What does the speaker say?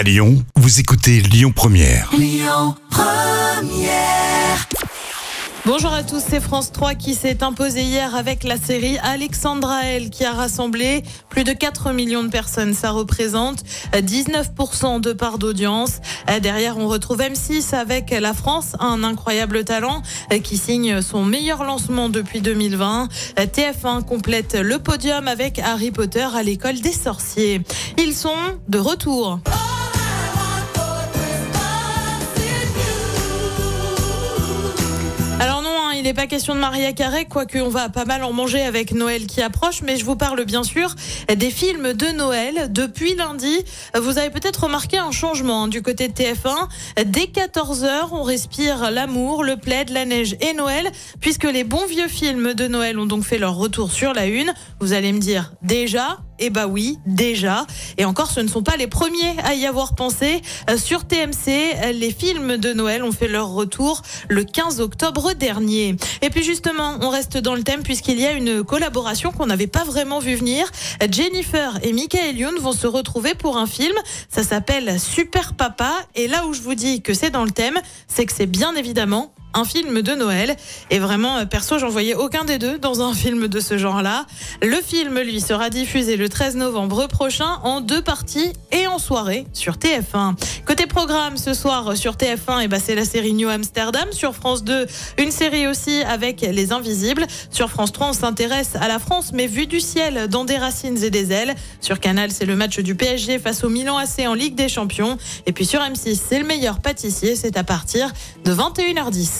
À Lyon, vous écoutez Lyon Première. Bonjour à tous, c'est France 3 qui s'est imposé hier avec la série Alexandra L qui a rassemblé plus de 4 millions de personnes. Ça représente 19% de part d'audience. Derrière, on retrouve M6 avec La France, un incroyable talent qui signe son meilleur lancement depuis 2020. TF1 complète le podium avec Harry Potter à l'école des sorciers. Ils sont de retour. Il n'est pas question de Maria Carré, quoique on va pas mal en manger avec Noël qui approche, mais je vous parle bien sûr des films de Noël. Depuis lundi, vous avez peut-être remarqué un changement hein, du côté de TF1. Dès 14h, on respire l'amour, le plaid, la neige et Noël, puisque les bons vieux films de Noël ont donc fait leur retour sur la une. Vous allez me dire, déjà eh bah oui, déjà. Et encore, ce ne sont pas les premiers à y avoir pensé. Euh, Sur TMC, les films de Noël ont fait leur retour le 15 octobre dernier. Et puis justement, on reste dans le thème puisqu'il y a une collaboration qu'on n'avait pas vraiment vu venir. Jennifer et Michael Youn vont se retrouver pour un film. Ça s'appelle Super Papa. Et là où je vous dis que c'est dans le thème, c'est que c'est bien évidemment un film de Noël. Et vraiment, euh, perso, j'en voyais aucun des deux dans un film de ce genre-là. Le film, lui, sera diffusé le 13 novembre prochain en deux parties et en soirée sur TF1. Côté programme, ce soir sur TF1, et ben c'est la série New Amsterdam. Sur France 2, une série aussi avec Les Invisibles. Sur France 3, on s'intéresse à la France, mais vue du ciel, dans des racines et des ailes. Sur Canal, c'est le match du PSG face au Milan AC en Ligue des Champions. Et puis sur M6, c'est le meilleur pâtissier. C'est à partir de 21h10.